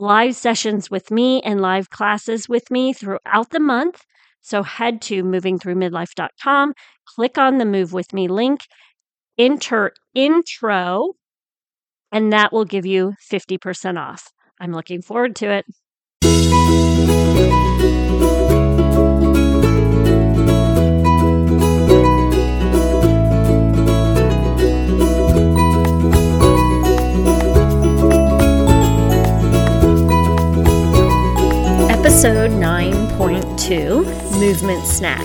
live sessions with me and live classes with me throughout the month. So head to movingthroughmidlife.com, click on the Move With Me link, enter intro, and that will give you 50% off. I'm looking forward to it. Episode 9.2 Movement Snack.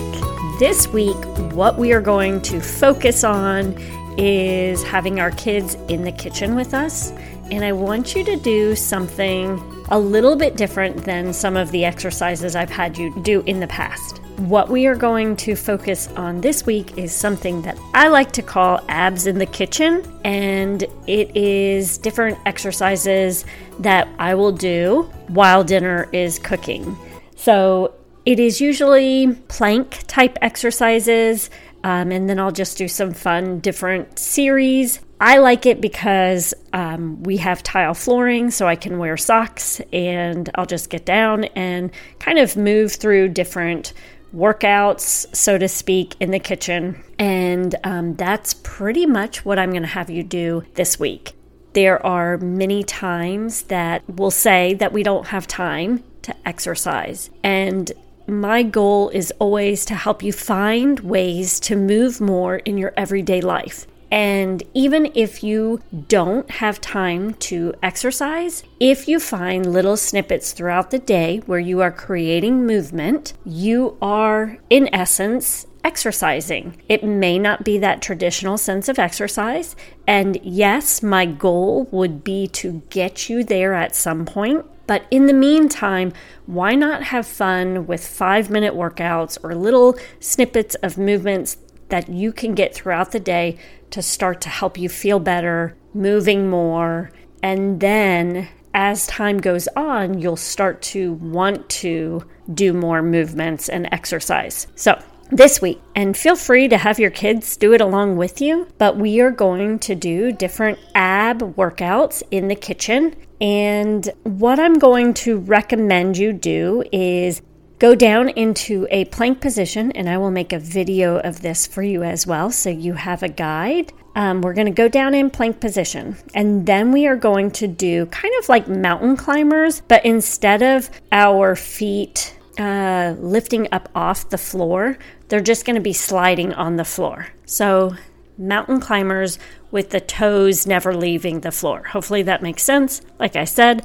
This week, what we are going to focus on is having our kids in the kitchen with us. And I want you to do something a little bit different than some of the exercises I've had you do in the past. What we are going to focus on this week is something that I like to call abs in the kitchen, and it is different exercises that I will do while dinner is cooking. So it is usually plank type exercises, um, and then I'll just do some fun different series. I like it because um, we have tile flooring, so I can wear socks and I'll just get down and kind of move through different workouts, so to speak, in the kitchen. And um, that's pretty much what I'm going to have you do this week. There are many times that we'll say that we don't have time to exercise. And my goal is always to help you find ways to move more in your everyday life. And even if you don't have time to exercise, if you find little snippets throughout the day where you are creating movement, you are, in essence, exercising. It may not be that traditional sense of exercise. And yes, my goal would be to get you there at some point. But in the meantime, why not have fun with five minute workouts or little snippets of movements that you can get throughout the day to start to help you feel better, moving more, and then as time goes on, you'll start to want to do more movements and exercise. So, this week. And feel free to have your kids do it along with you. But we are going to do different ab workouts in the kitchen. And what I'm going to recommend you do is go down into a plank position, and I will make a video of this for you as well. So you have a guide. Um, we're going to go down in plank position, and then we are going to do kind of like mountain climbers, but instead of our feet uh, lifting up off the floor, they're just going to be sliding on the floor. So, mountain climbers with the toes never leaving the floor. Hopefully, that makes sense. Like I said,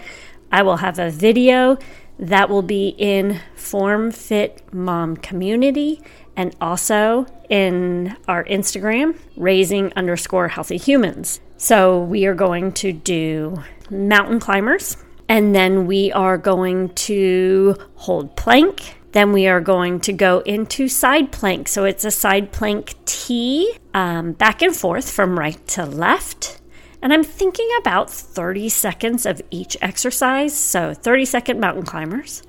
I will have a video that will be in Form Fit Mom Community and also in our Instagram, raising underscore healthy humans. So, we are going to do mountain climbers and then we are going to hold plank. Then we are going to go into side plank. So it's a side plank T, um, back and forth from right to left. And I'm thinking about 30 seconds of each exercise. So 30 second mountain climbers,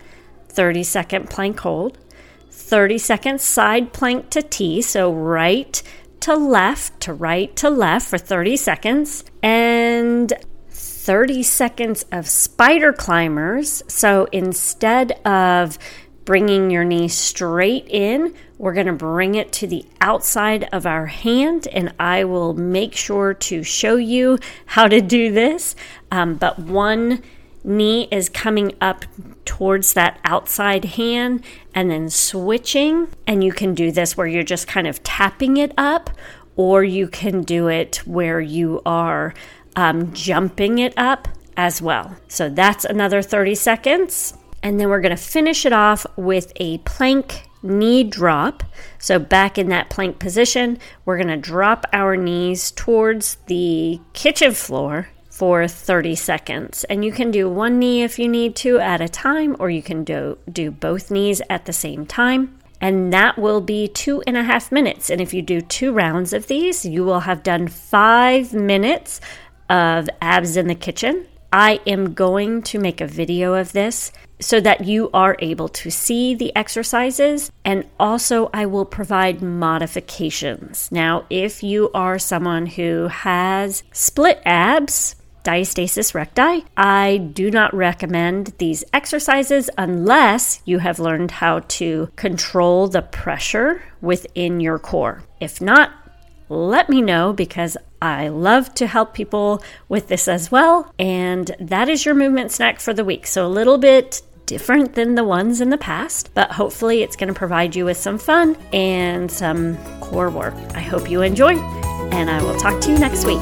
30 second plank hold, 30 second side plank to T. So right to left to right to left for 30 seconds. And 30 seconds of spider climbers. So instead of bringing your knee straight in, we're going to bring it to the outside of our hand, and I will make sure to show you how to do this. Um, but one knee is coming up towards that outside hand and then switching. And you can do this where you're just kind of tapping it up, or you can do it where you are um, jumping it up as well. So that's another 30 seconds. And then we're going to finish it off with a plank knee drop. So, back in that plank position, we're going to drop our knees towards the kitchen floor for 30 seconds. And you can do one knee if you need to at a time, or you can do, do both knees at the same time. And that will be two and a half minutes. And if you do two rounds of these, you will have done five minutes of abs in the kitchen. I am going to make a video of this so that you are able to see the exercises and also I will provide modifications. Now, if you are someone who has split abs, diastasis recti, I do not recommend these exercises unless you have learned how to control the pressure within your core. If not, let me know because I love to help people with this as well. And that is your movement snack for the week. So a little bit different than the ones in the past, but hopefully it's going to provide you with some fun and some core work. I hope you enjoy, and I will talk to you next week.